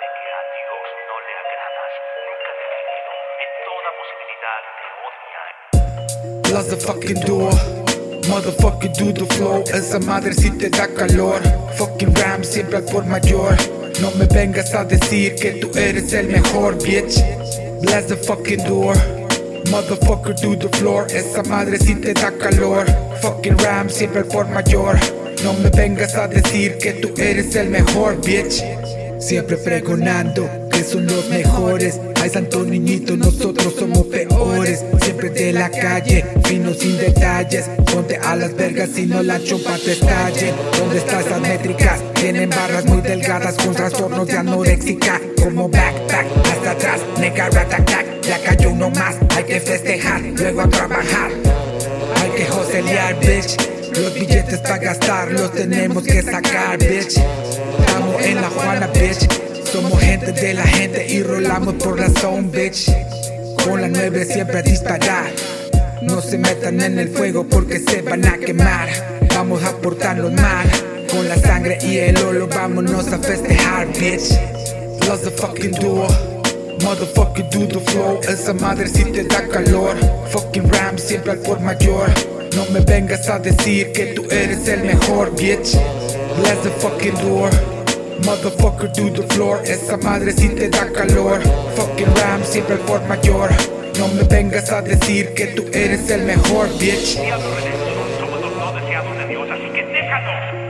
de que a Dios no le agradas, nunca definido, en toda posibilidad te odia. The fucking door. Motherfucker do the flow. Esa madre si te da calor. Fucking ram siempre por mayor. No me vengas a decir que tú eres el mejor, bitch. Bless the fucking door. Motherfucker do the floor. Esa madre si te da calor. Fucking ram siempre por mayor. No me vengas a decir que tú eres el mejor, bitch. Siempre pregonando que son los mejores. Ay, santo niñito, nosotros somos peores. Siempre de la calle, fino sin detalles. Ponte a las vergas si no la chupa te estalle. ¿Dónde están esas métricas? Tienen barras muy delgadas con trastornos de anoréxica. Como backpack, hasta atrás, nega rat attack. Ya cayó uno más, hay que festejar, luego a trabajar. Hay que joselear, bitch. Los billetes para gastar los tenemos que sacar, bitch. Estamos en la Juana, bitch. Somos gente de la gente y rolamos por la zone, bitch. Con la 9 siempre a disparar. No se metan en el fuego porque se van a quemar. Vamos a portarnos mal. Con la sangre y el oro, vámonos a festejar, bitch. Close the fucking door. Motherfucker do the flow. Esa madre si te da calor. Fucking ram siempre al por mayor. No me vengas a decir que tú eres el mejor, bitch. Bless the fucking door. Motherfucker do the floor. Esa madre si te da calor. Fucking ram siempre por mayor. No me vengas a decir que tú eres el mejor, bitch. No de.